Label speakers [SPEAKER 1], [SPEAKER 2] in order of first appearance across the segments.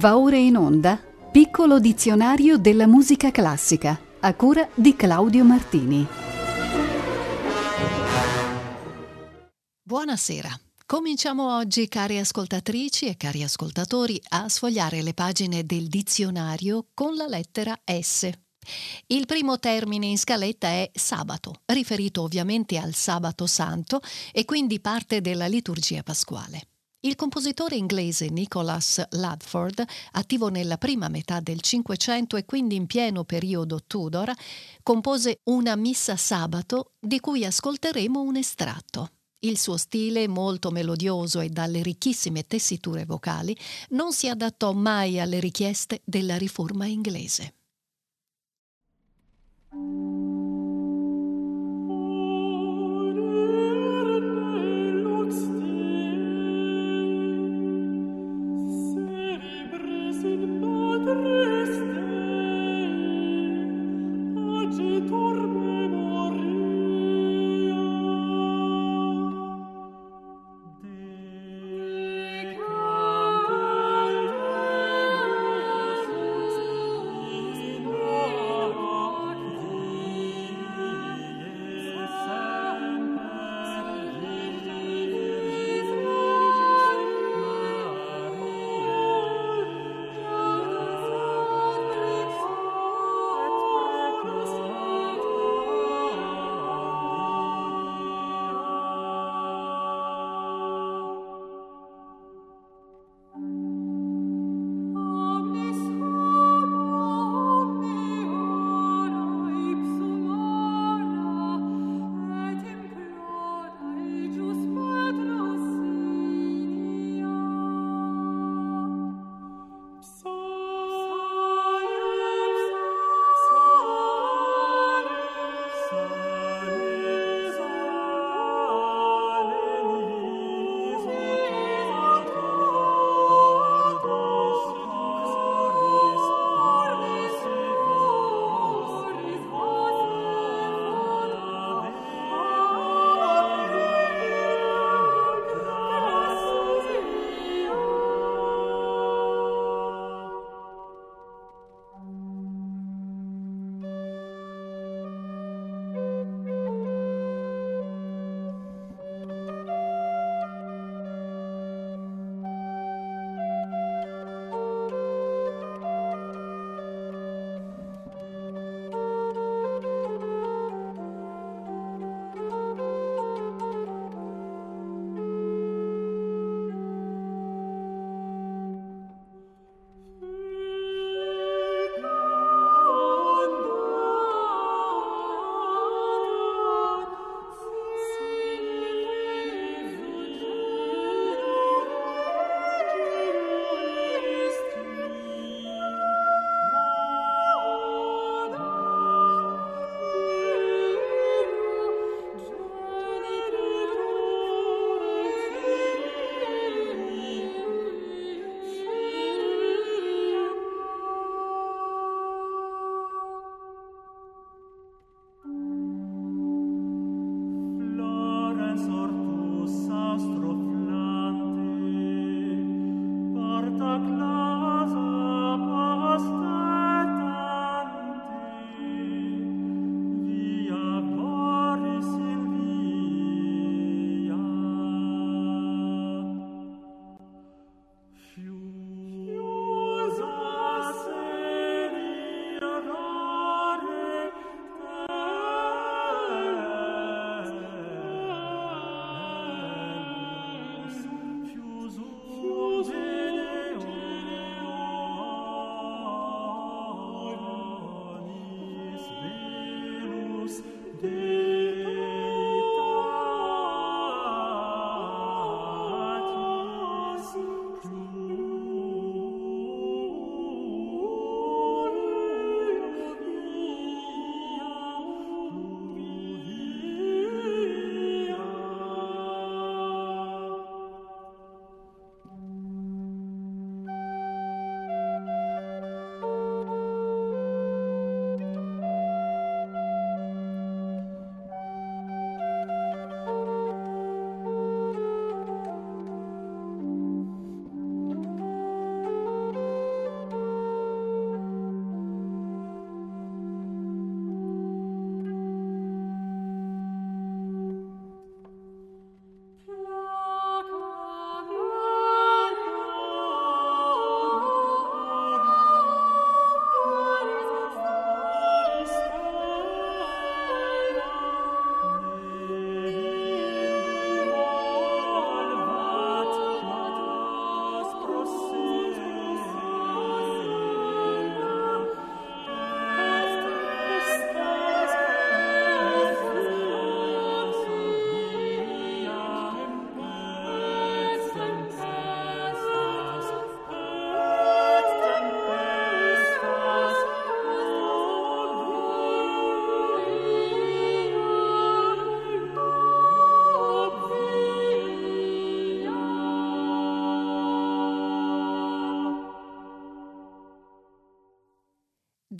[SPEAKER 1] Va ora in onda Piccolo dizionario della musica classica a cura di Claudio Martini.
[SPEAKER 2] Buonasera. Cominciamo oggi, care ascoltatrici e cari ascoltatori, a sfogliare le pagine del dizionario con la lettera S. Il primo termine in scaletta è sabato, riferito ovviamente al sabato santo e quindi parte della liturgia pasquale. Il compositore inglese Nicholas Ladford, attivo nella prima metà del Cinquecento e quindi in pieno periodo Tudor, compose una missa sabato di cui ascolteremo un estratto. Il suo stile, molto melodioso e dalle ricchissime tessiture vocali, non si adattò mai alle richieste della riforma inglese.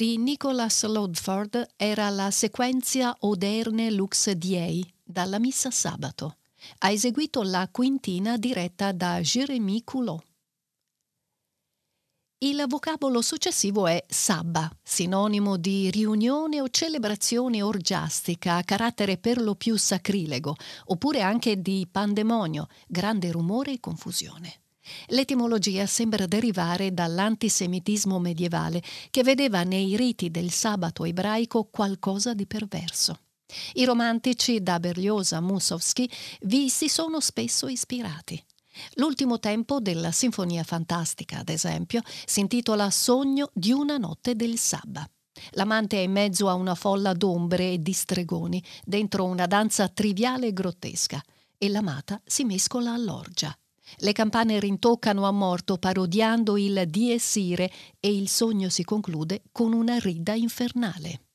[SPEAKER 2] Di Nicholas Lodford era la sequenza Oderne Lux Diei dalla Missa Sabato. Ha eseguito la quintina diretta da Jérémy Coulot. Il vocabolo successivo è sabba, sinonimo di riunione o celebrazione orgiastica a carattere per lo più sacrilego, oppure anche di pandemonio, grande rumore e confusione. L'etimologia sembra derivare dall'antisemitismo medievale, che vedeva nei riti del sabato ebraico qualcosa di perverso. I romantici da Berlioz a Mussorgsky vi si sono spesso ispirati. L'ultimo tempo della Sinfonia Fantastica, ad esempio, si intitola Sogno di una notte del Sabba. L'amante è in mezzo a una folla d'ombre e di stregoni, dentro una danza triviale e grottesca, e l'amata si mescola all'orgia. Le campane rintoccano a morto parodiando il Dies Irae e il sogno si conclude con una rida infernale.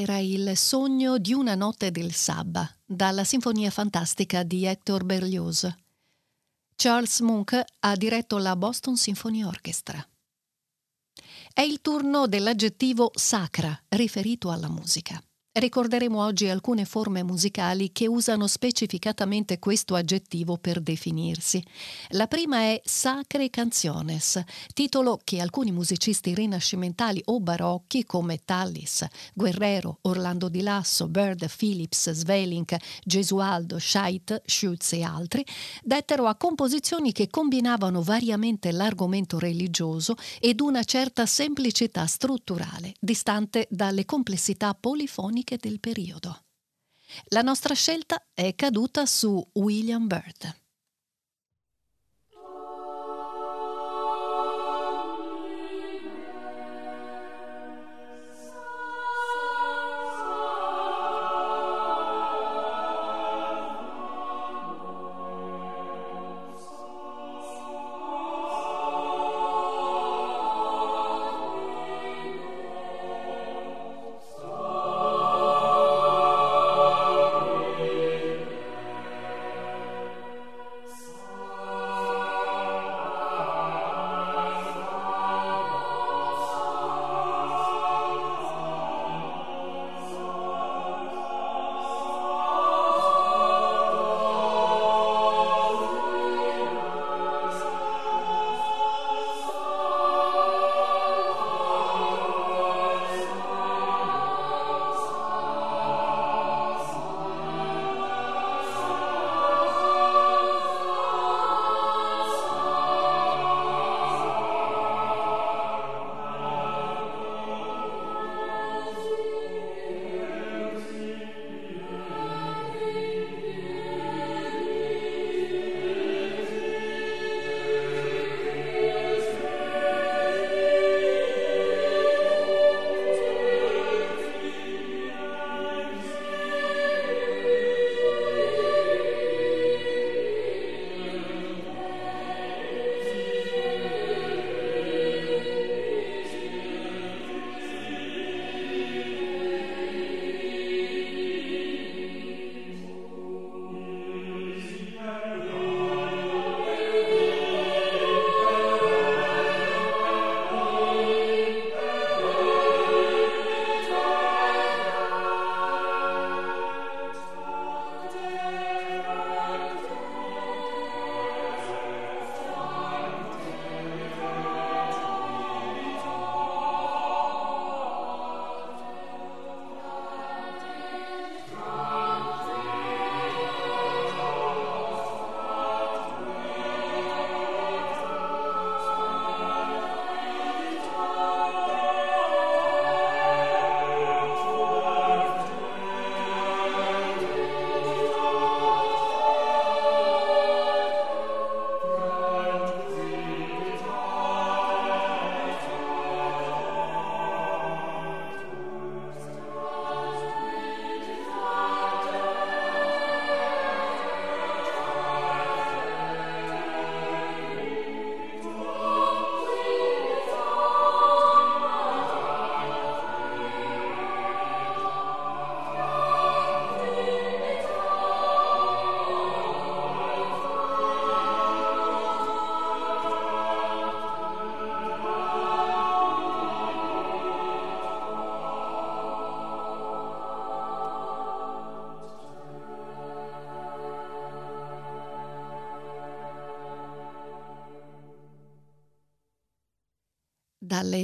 [SPEAKER 2] Era il sogno di una notte del Sabba, dalla Sinfonia fantastica di Hector Berlioz. Charles Munch ha diretto la Boston Symphony Orchestra. È il turno dell'aggettivo sacra riferito alla musica. Ricorderemo oggi alcune forme musicali che usano specificatamente questo aggettivo per definirsi. La prima è Sacre Canciones, titolo che alcuni musicisti rinascimentali o barocchi come Tallis, Guerrero, Orlando di Lasso, Bird, Phillips, Svelink, Gesualdo, Scheidt, Schutz e altri dettero a composizioni che combinavano variamente l'argomento religioso ed una certa semplicità strutturale, distante dalle complessità polifoniche storiche del periodo. La nostra scelta è caduta su William Byrd.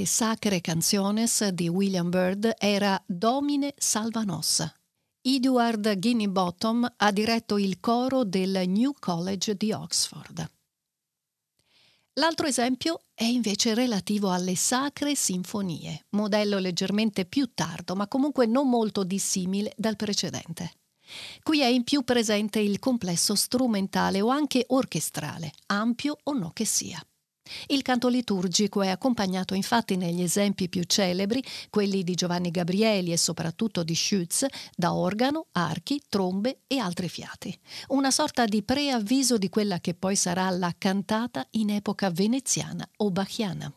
[SPEAKER 3] Sacre Canciones di William Byrd era Domine Salva Nos. Edward Guinea ha diretto il coro del New College di Oxford. L'altro esempio è invece relativo alle sacre sinfonie, modello leggermente più tardo, ma comunque non molto dissimile dal precedente. Qui è in più presente il complesso strumentale o anche orchestrale, ampio o no che sia. Il canto liturgico è accompagnato infatti negli esempi più celebri, quelli di Giovanni Gabrieli e soprattutto di Schütz, da organo, archi, trombe e altri fiati. Una sorta di preavviso di quella che poi sarà la cantata in epoca veneziana o bachiana.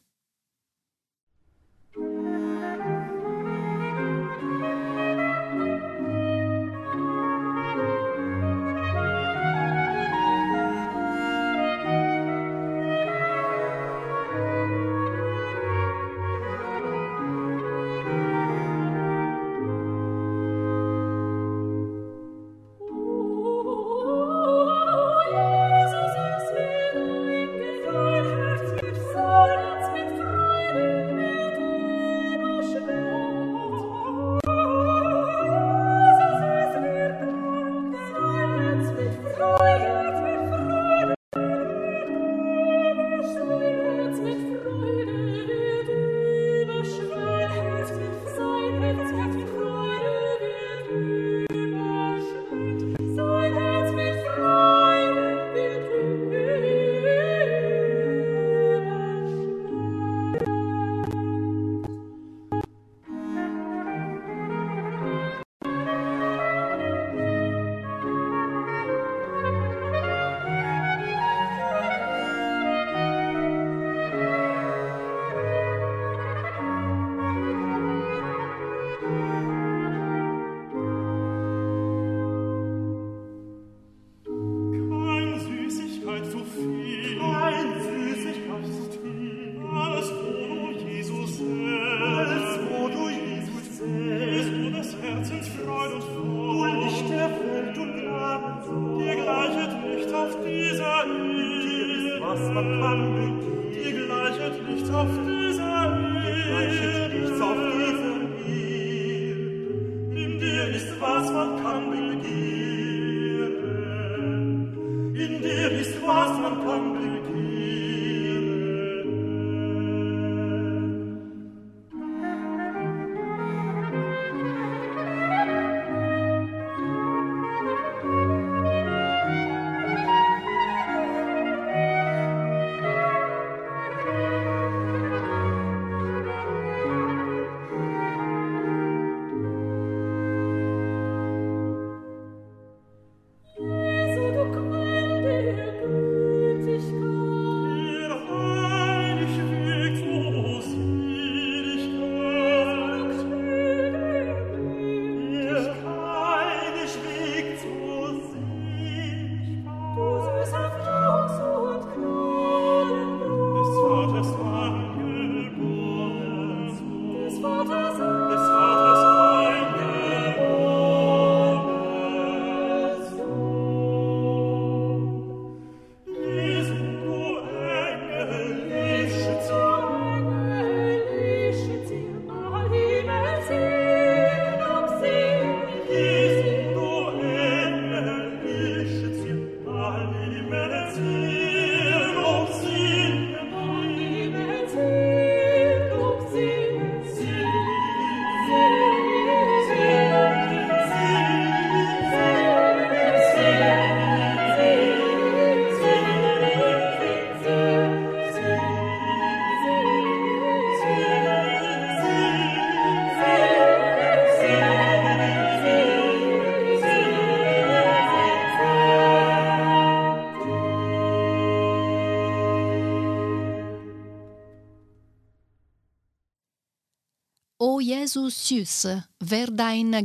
[SPEAKER 3] Jesus Süß, Wer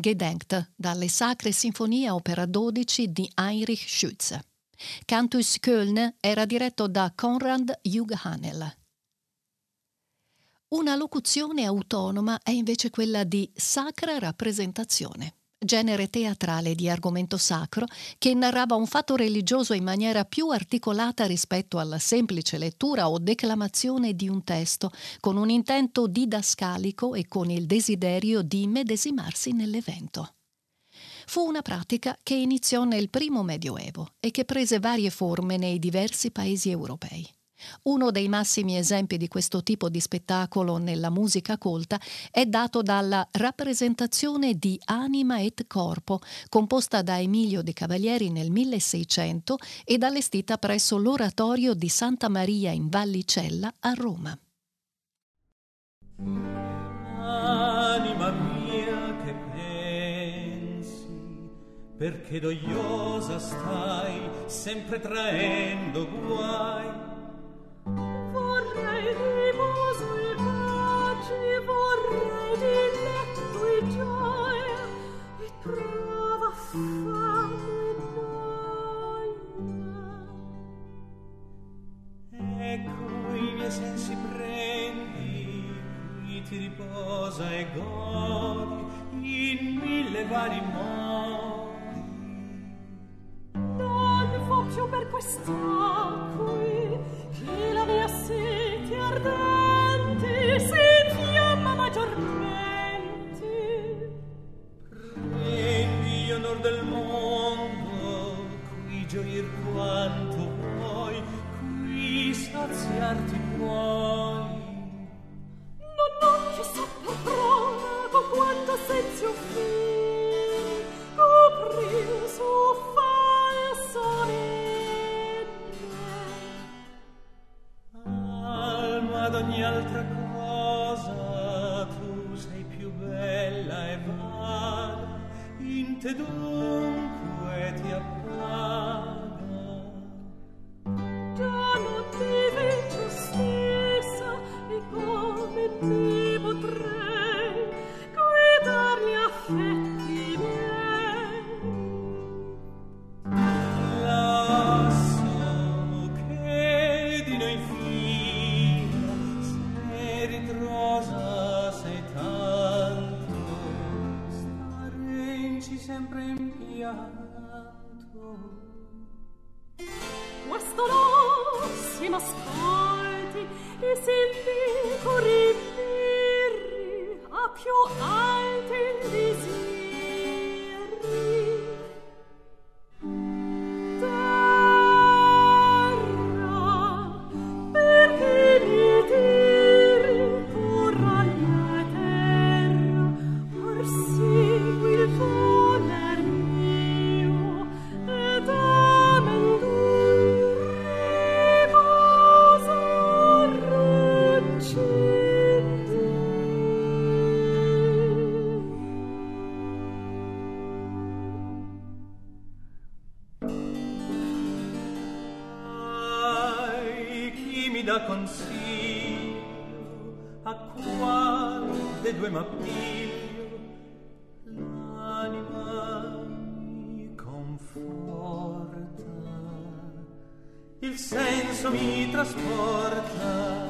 [SPEAKER 3] gedenkt, dalle Sacre Sinfonie Opera 12 di Heinrich Schütz. Cantus Köln era diretto da Konrad Jughanel. Una locuzione autonoma è invece quella di sacra rappresentazione.
[SPEAKER 2] Genere teatrale di argomento sacro che narrava un fatto religioso in maniera più articolata rispetto alla semplice lettura o declamazione di un testo, con un intento didascalico e con il desiderio di medesimarsi nell'evento. Fu una pratica che iniziò nel primo Medioevo e che prese varie forme nei diversi paesi europei. Uno dei massimi esempi di questo tipo di spettacolo nella musica colta è dato dalla rappresentazione di Anima et Corpo, composta da Emilio De Cavalieri nel 1600 ed allestita presso l'oratorio di Santa Maria in Vallicella a Roma.
[SPEAKER 4] Anima mia che pensi, perché dogliosa stai, sempre traendo guai
[SPEAKER 3] Non fo più per quest'acqui, che la mia sete ardente
[SPEAKER 4] dà consiglio, a quale dei due m'appiglio, l'anima mi conforta, il senso mi trasporta,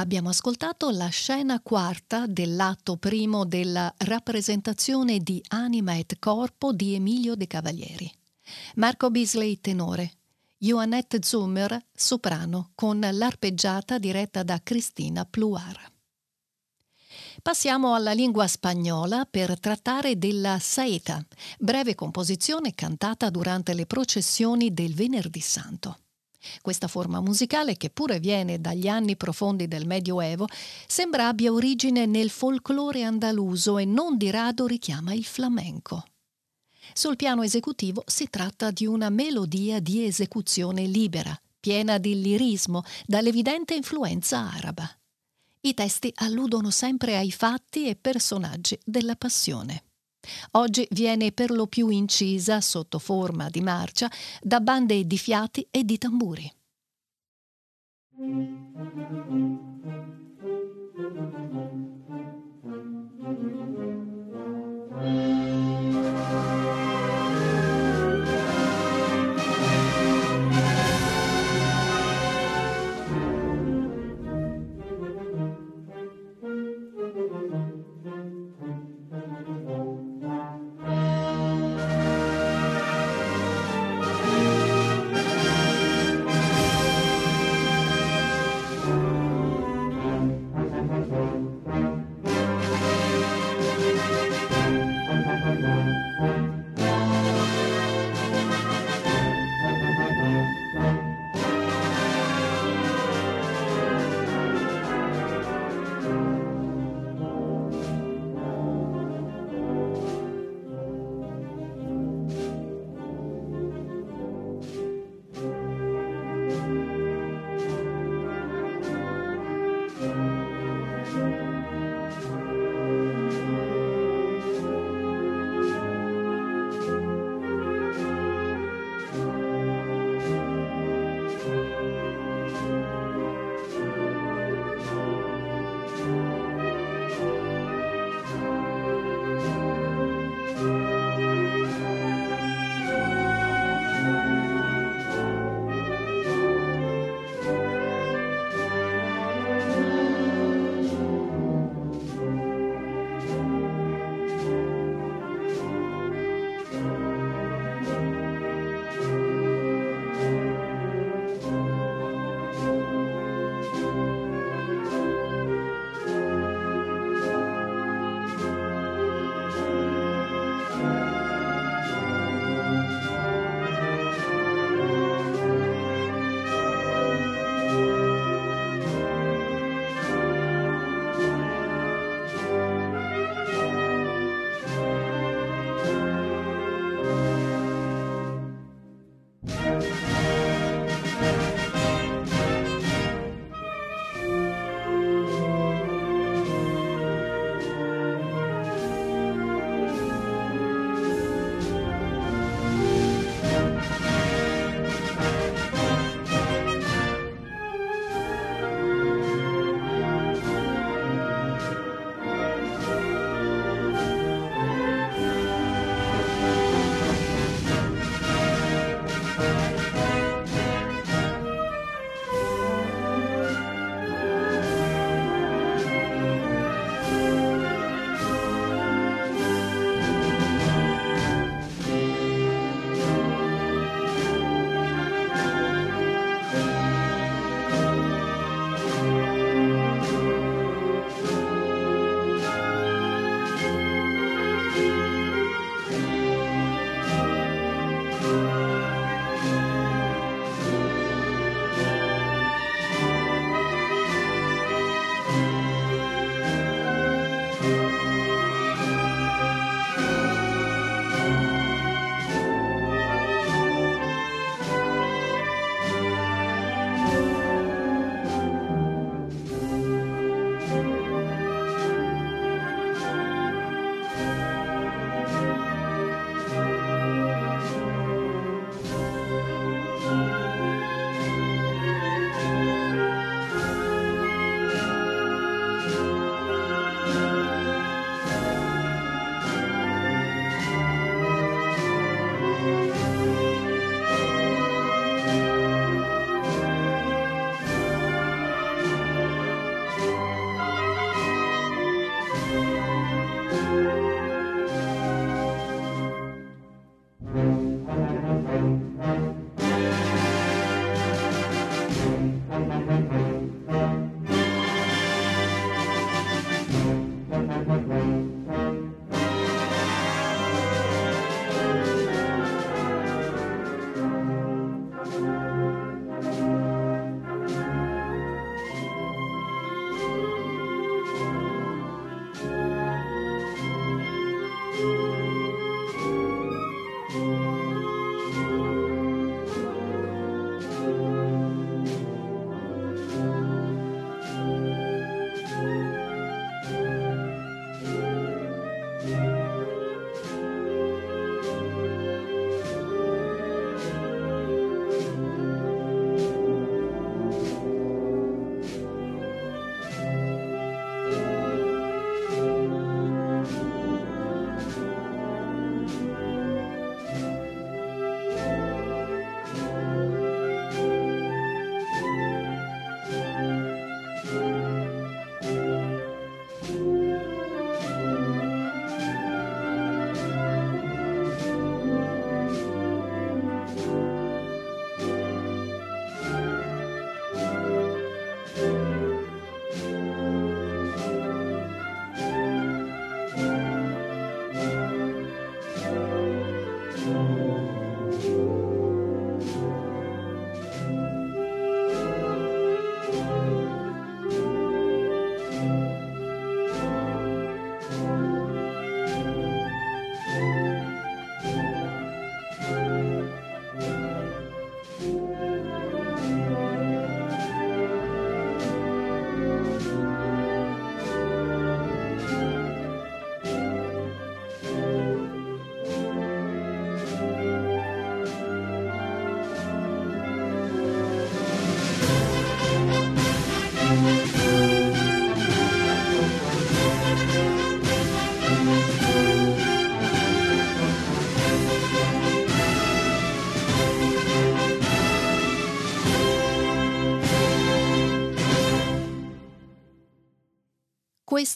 [SPEAKER 2] Abbiamo ascoltato la scena quarta dell'atto primo della rappresentazione di Anima et Corpo di Emilio De Cavalieri. Marco Bisley tenore, Joannette Zummer soprano con l'arpeggiata diretta da Cristina Pluar. Passiamo alla lingua spagnola per trattare della saeta, breve composizione cantata durante le processioni del Venerdì Santo. Questa forma musicale, che pure viene dagli anni profondi del Medioevo, sembra abbia origine nel folklore andaluso e non di rado richiama il flamenco. Sul piano esecutivo si tratta di una melodia di esecuzione libera, piena di lirismo, dall'evidente influenza araba. I testi alludono sempre ai fatti e personaggi della passione. Oggi viene per lo più incisa sotto forma di marcia da bande di fiati e di tamburi.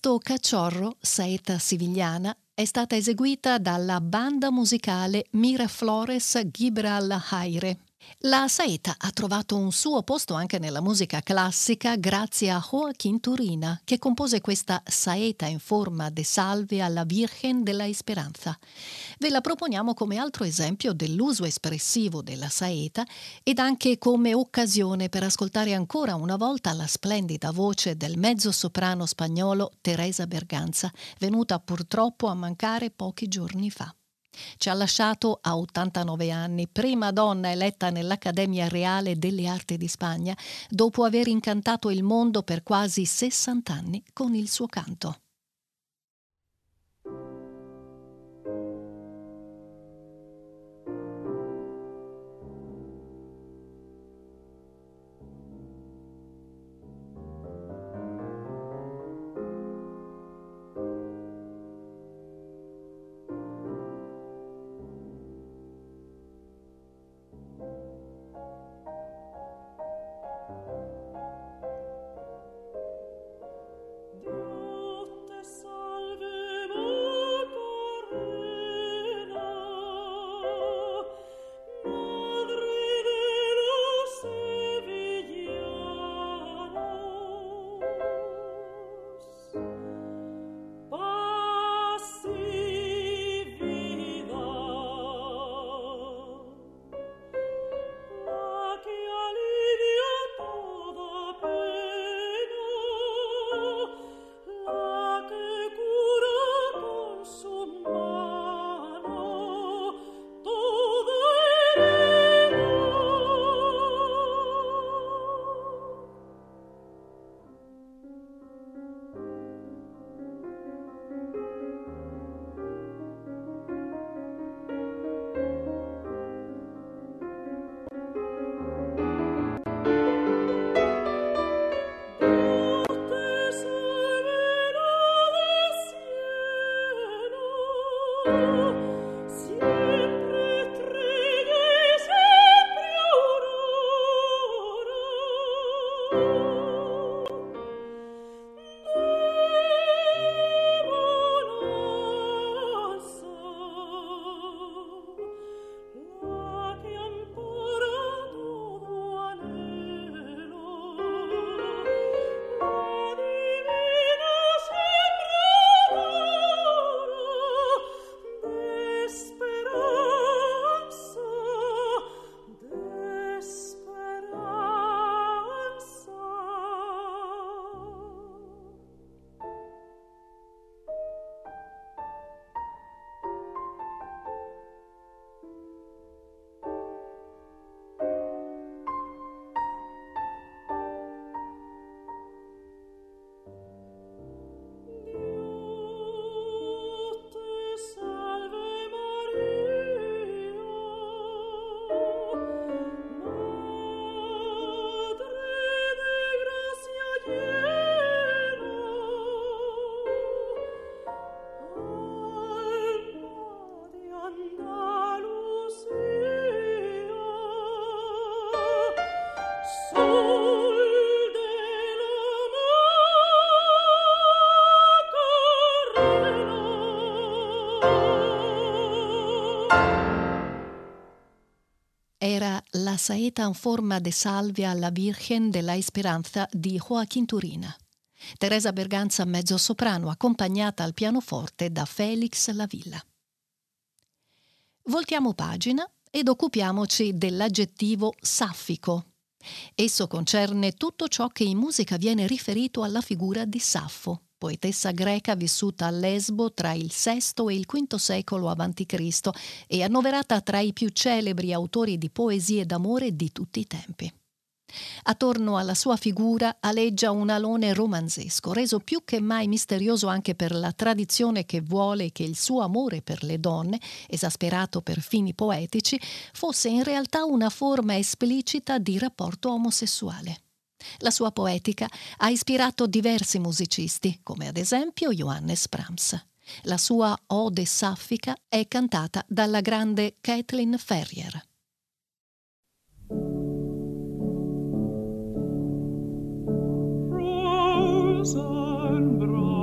[SPEAKER 2] Questo cacciorro, saeta sivigliana, è stata eseguita dalla banda musicale Miraflores Gibral Haire la saeta ha trovato un suo posto anche nella musica classica grazie a Joaquín Turina, che compose questa saeta in forma de salve alla Virgen della Esperanza. Ve la proponiamo come altro esempio dell'uso espressivo della saeta ed anche come occasione per ascoltare ancora una volta la splendida voce del mezzo soprano spagnolo Teresa Berganza, venuta purtroppo a mancare pochi giorni fa. Ci ha lasciato a 89 anni, prima donna eletta nell'Accademia Reale delle Arti di Spagna, dopo aver incantato il mondo per quasi 60 anni con il suo canto. La saeta en forma de salvia alla Virgen della Esperanza di Joaquín Turina. Teresa Berganza mezzo soprano accompagnata al pianoforte da Felix Lavilla. Voltiamo pagina ed occupiamoci dell'aggettivo saffico. Esso concerne tutto ciò che in musica viene riferito alla figura di Saffo, poetessa greca vissuta a Lesbo tra il VI e il V secolo a.C. e annoverata tra i più celebri autori di poesie d'amore di tutti i tempi. Attorno alla sua figura aleggia un alone romanzesco, reso più che mai misterioso anche per la tradizione che vuole che il suo amore per le donne, esasperato per fini poetici, fosse in realtà una forma esplicita di rapporto omosessuale. La sua poetica ha ispirato diversi musicisti, come ad esempio Johannes Brahms. La sua Ode saffica è cantata dalla grande Kathleen Ferrier.
[SPEAKER 3] Rosenbrand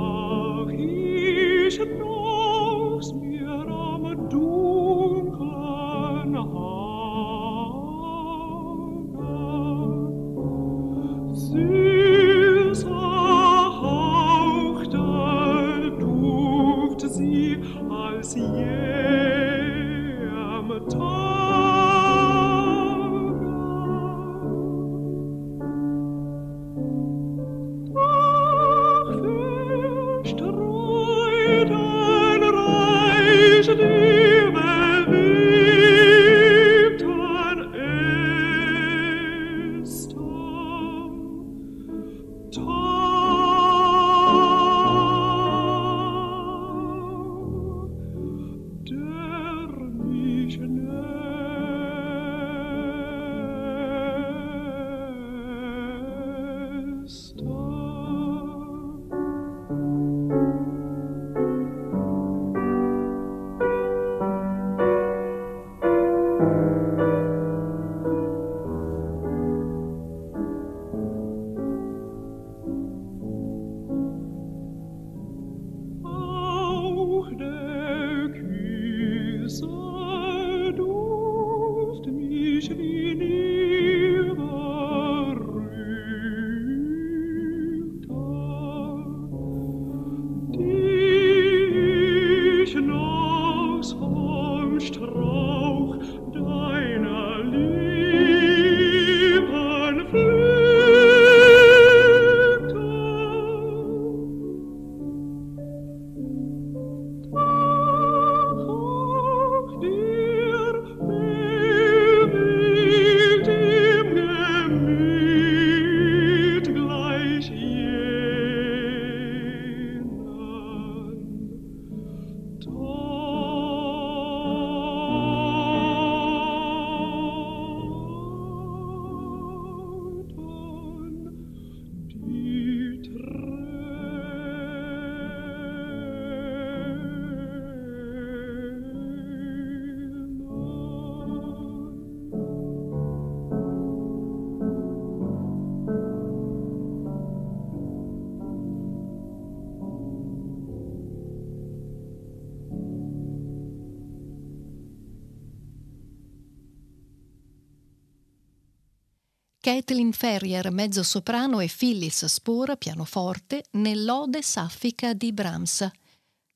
[SPEAKER 2] Kathleen Ferrier, mezzo soprano, e Phyllis Spur, pianoforte, nell'Ode Saffica di Brahms,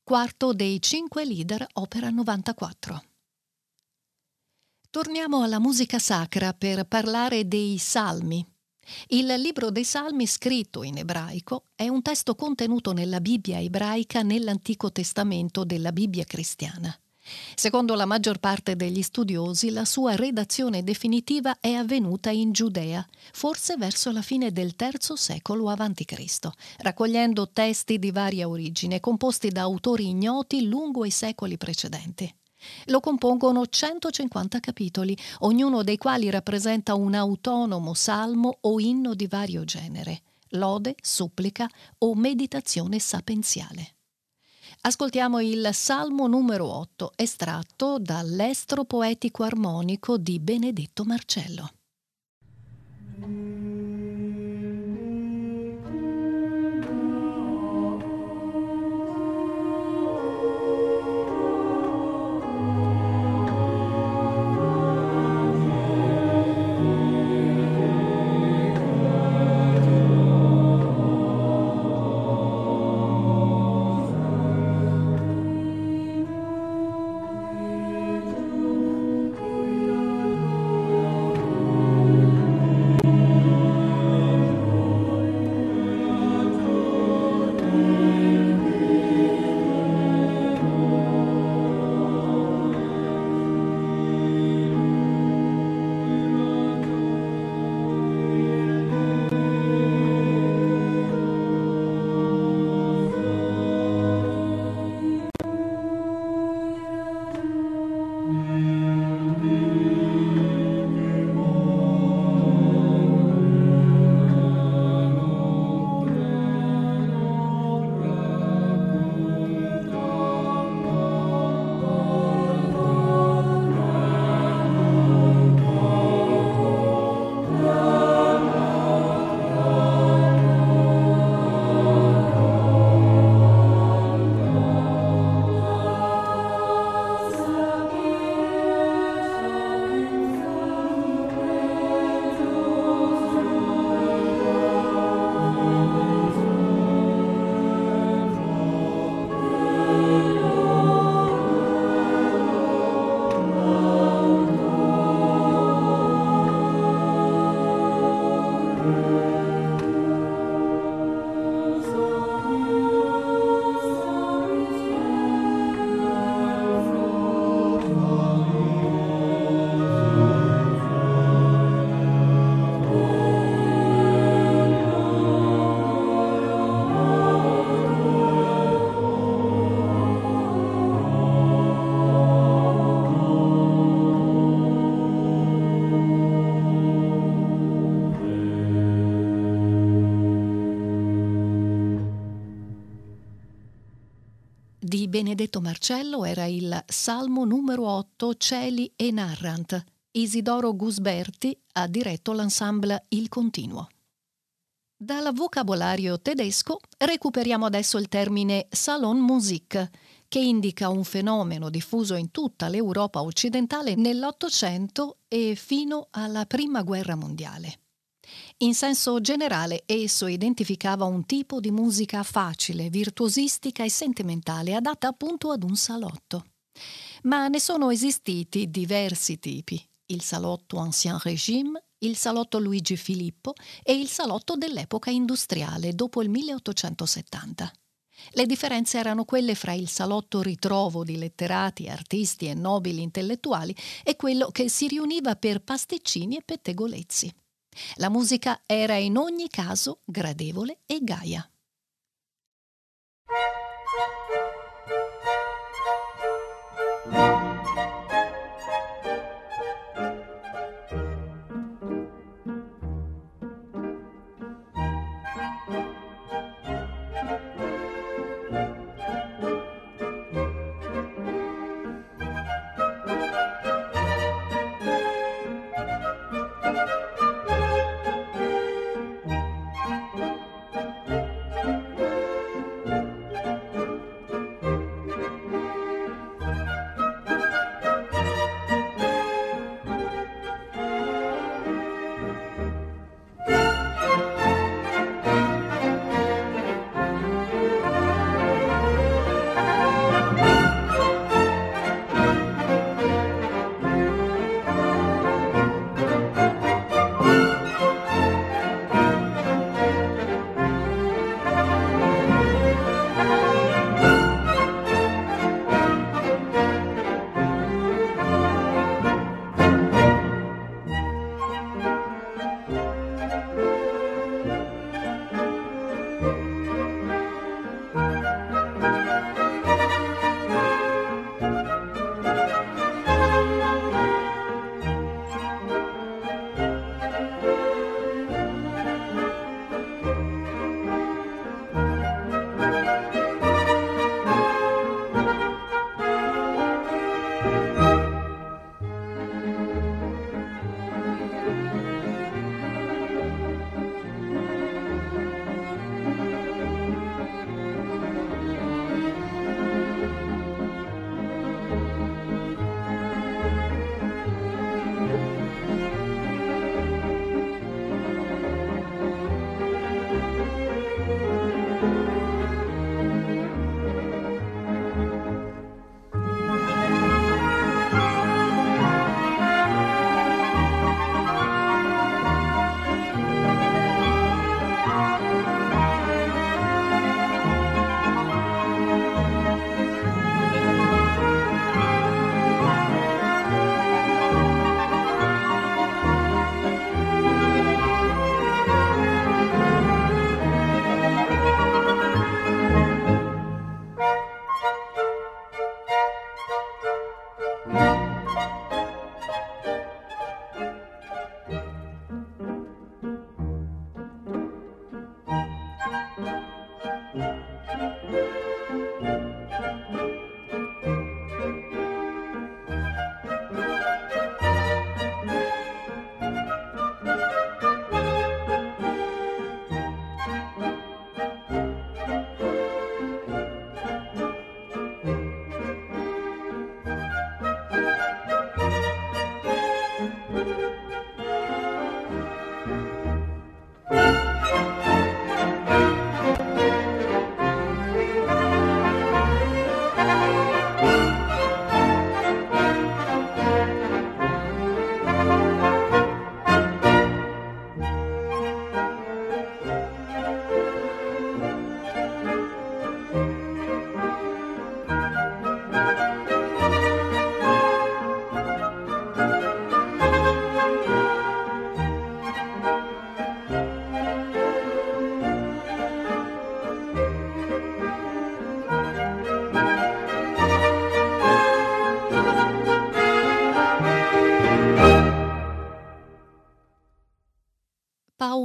[SPEAKER 2] quarto dei cinque leader, opera 94. Torniamo alla musica sacra per parlare dei salmi. Il libro dei Salmi, scritto in ebraico, è un testo contenuto nella Bibbia ebraica nell'Antico Testamento della Bibbia cristiana. Secondo la maggior parte degli studiosi, la sua redazione definitiva è avvenuta in Giudea, forse verso la fine del III secolo a.C., raccogliendo testi di varia origine, composti da autori ignoti lungo i secoli precedenti. Lo compongono 150 capitoli, ognuno dei quali rappresenta un autonomo salmo o inno di vario genere, lode, supplica o meditazione sapienziale. Ascoltiamo il Salmo numero 8, estratto dall'Estro poetico armonico di Benedetto Marcello. Benedetto Marcello era il Salmo numero 8 Cieli e Narrant. Isidoro Gusberti ha diretto l'ensemble Il Continuo. Dal vocabolario tedesco recuperiamo adesso il termine Salonmusik, che indica un fenomeno diffuso in tutta l'Europa occidentale nell'Ottocento e fino alla Prima Guerra Mondiale. In senso generale, esso identificava un tipo di musica facile, virtuosistica e sentimentale, adatta appunto ad un salotto. Ma ne sono esistiti diversi tipi: il salotto Ancien Régime, il salotto Luigi Filippo e il salotto dell'epoca industriale dopo il 1870. Le differenze erano quelle fra il salotto ritrovo di letterati, artisti e nobili intellettuali e quello che si riuniva per pasticcini e pettegolezzi. La musica era in ogni caso gradevole e gaia.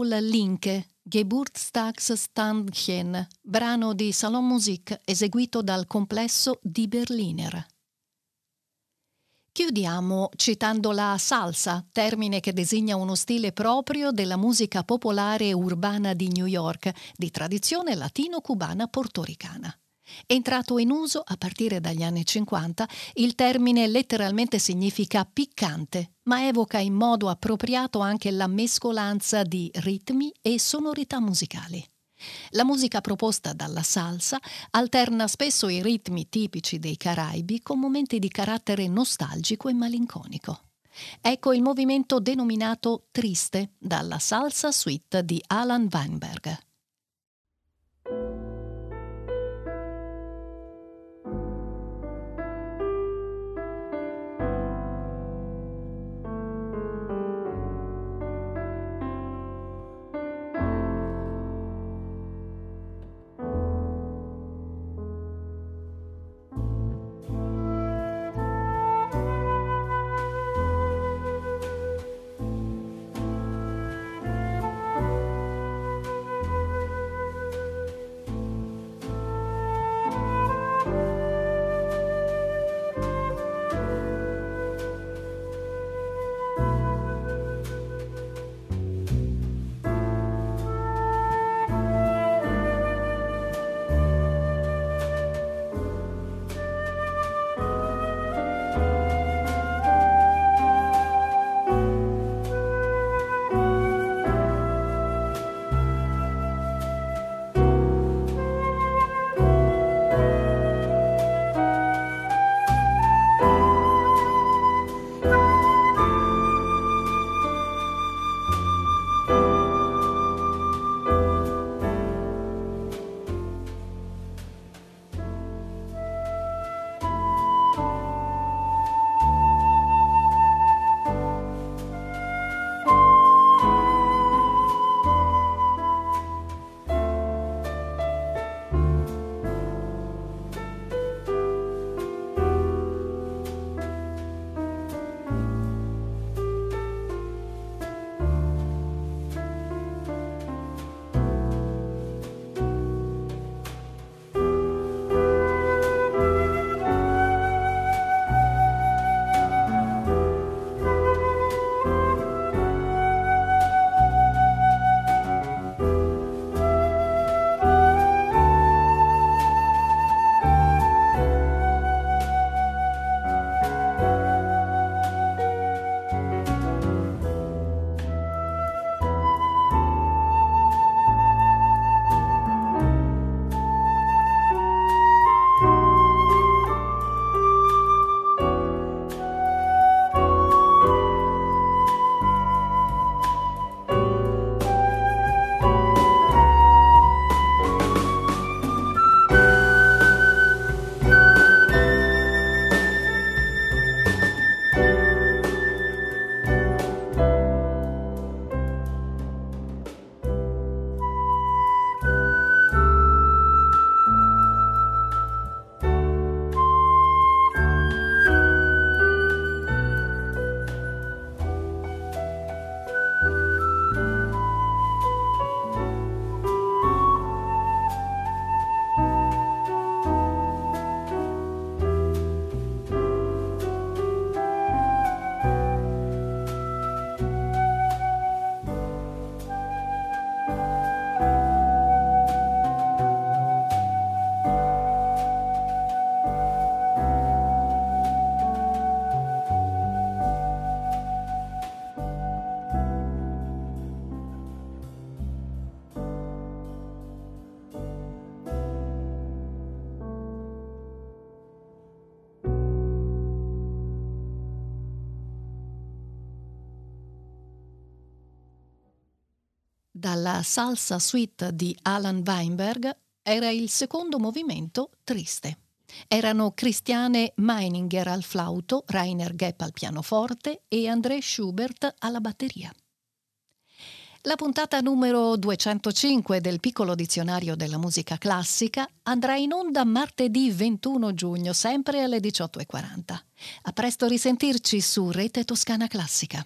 [SPEAKER 2] Paul Linke, Geburtstagsstandchen, brano di Salon Musik eseguito dal complesso di Berliner. Chiudiamo citando la salsa, termine che designa uno stile proprio della musica popolare urbana di New York, di tradizione latino-cubana portoricana. Entrato in uso a partire dagli anni 50, il termine letteralmente significa piccante, ma evoca in modo appropriato anche la mescolanza di ritmi e sonorità musicali. La musica proposta dalla salsa alterna spesso i ritmi tipici dei Caraibi con momenti di carattere nostalgico e malinconico. Ecco il movimento denominato Triste dalla salsa suite di Alan Weinberg. Dalla salsa suite di Alan Weinberg era il secondo movimento triste. Erano Christiane Meininger al flauto, Rainer Gepp al pianoforte e André Schubert alla batteria. La puntata numero 205 del piccolo dizionario della musica classica andrà in onda martedì 21 giugno, sempre alle 18.40. A presto risentirci su Rete Toscana Classica.